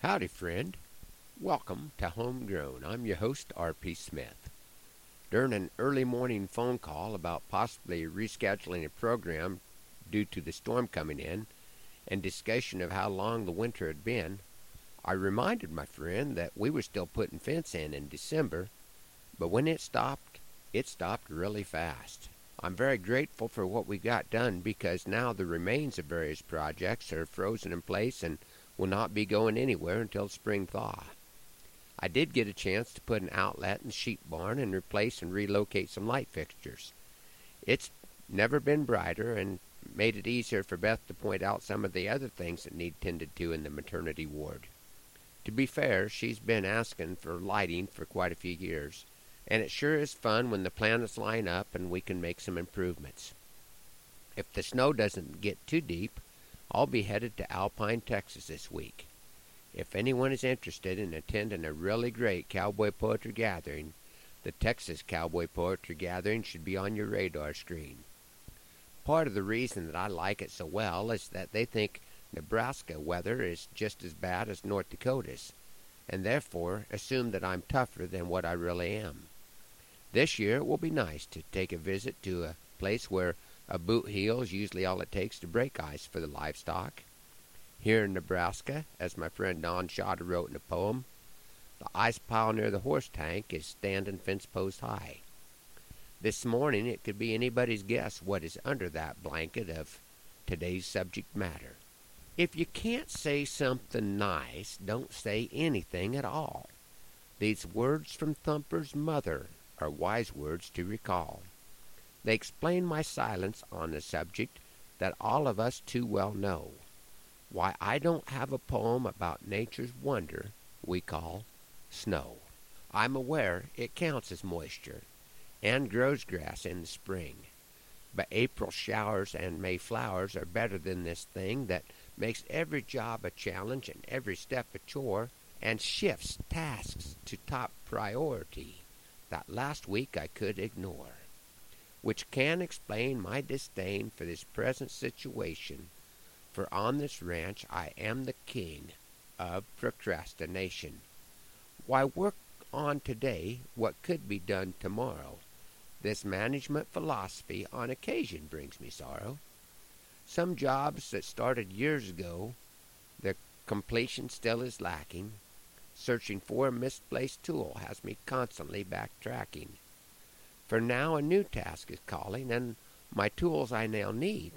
Howdy, friend. Welcome to Homegrown. I'm your host, R.P. Smith. During an early morning phone call about possibly rescheduling a program due to the storm coming in and discussion of how long the winter had been, I reminded my friend that we were still putting fence in in December, but when it stopped, it stopped really fast. I'm very grateful for what we got done because now the remains of various projects are frozen in place and will not be going anywhere until spring thaw. I did get a chance to put an outlet in the sheep barn and replace and relocate some light fixtures. It's never been brighter and made it easier for Beth to point out some of the other things that need tended to in the maternity ward. To be fair, she's been asking for lighting for quite a few years, and it sure is fun when the planets line up and we can make some improvements. If the snow doesn't get too deep, I'll be headed to Alpine, Texas this week. If anyone is interested in attending a really great cowboy poetry gathering, the Texas Cowboy Poetry Gathering should be on your radar screen. Part of the reason that I like it so well is that they think Nebraska weather is just as bad as North Dakota's, and therefore assume that I'm tougher than what I really am. This year it will be nice to take a visit to a place where a boot heel is usually all it takes to break ice for the livestock. Here in Nebraska, as my friend Don Shada wrote in a poem, the ice pile near the horse tank is standing fence post high. This morning it could be anybody's guess what is under that blanket of today's subject matter. If you can't say something nice, don't say anything at all. These words from Thumper's mother are wise words to recall. They explain my silence on a subject that all of us too well know. Why I don't have a poem about nature's wonder we call snow. I'm aware it counts as moisture and grows grass in the spring. But April showers and May flowers are better than this thing that makes every job a challenge and every step a chore and shifts tasks to top priority that last week I could ignore which can explain my disdain for this present situation, for on this ranch I am the king of procrastination. Why work on today what could be done tomorrow? This management philosophy on occasion brings me sorrow. Some jobs that started years ago, their completion still is lacking. Searching for a misplaced tool has me constantly backtracking. For now a new task is calling, and my tools I now need.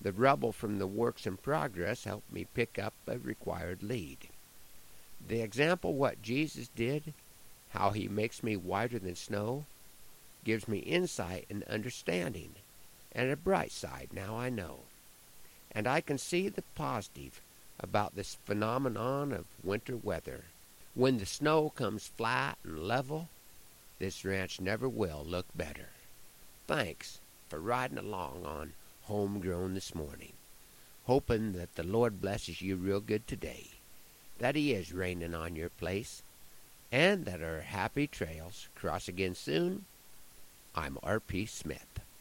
The rubble from the works in progress help me pick up a required lead. The example what Jesus did, how he makes me whiter than snow, gives me insight and understanding, and a bright side now I know. And I can see the positive about this phenomenon of winter weather. When the snow comes flat and level, this ranch never will look better. Thanks for riding along on Homegrown this morning. Hoping that the Lord blesses you real good today, that He is raining on your place, and that our happy trails cross again soon. I'm R.P. Smith.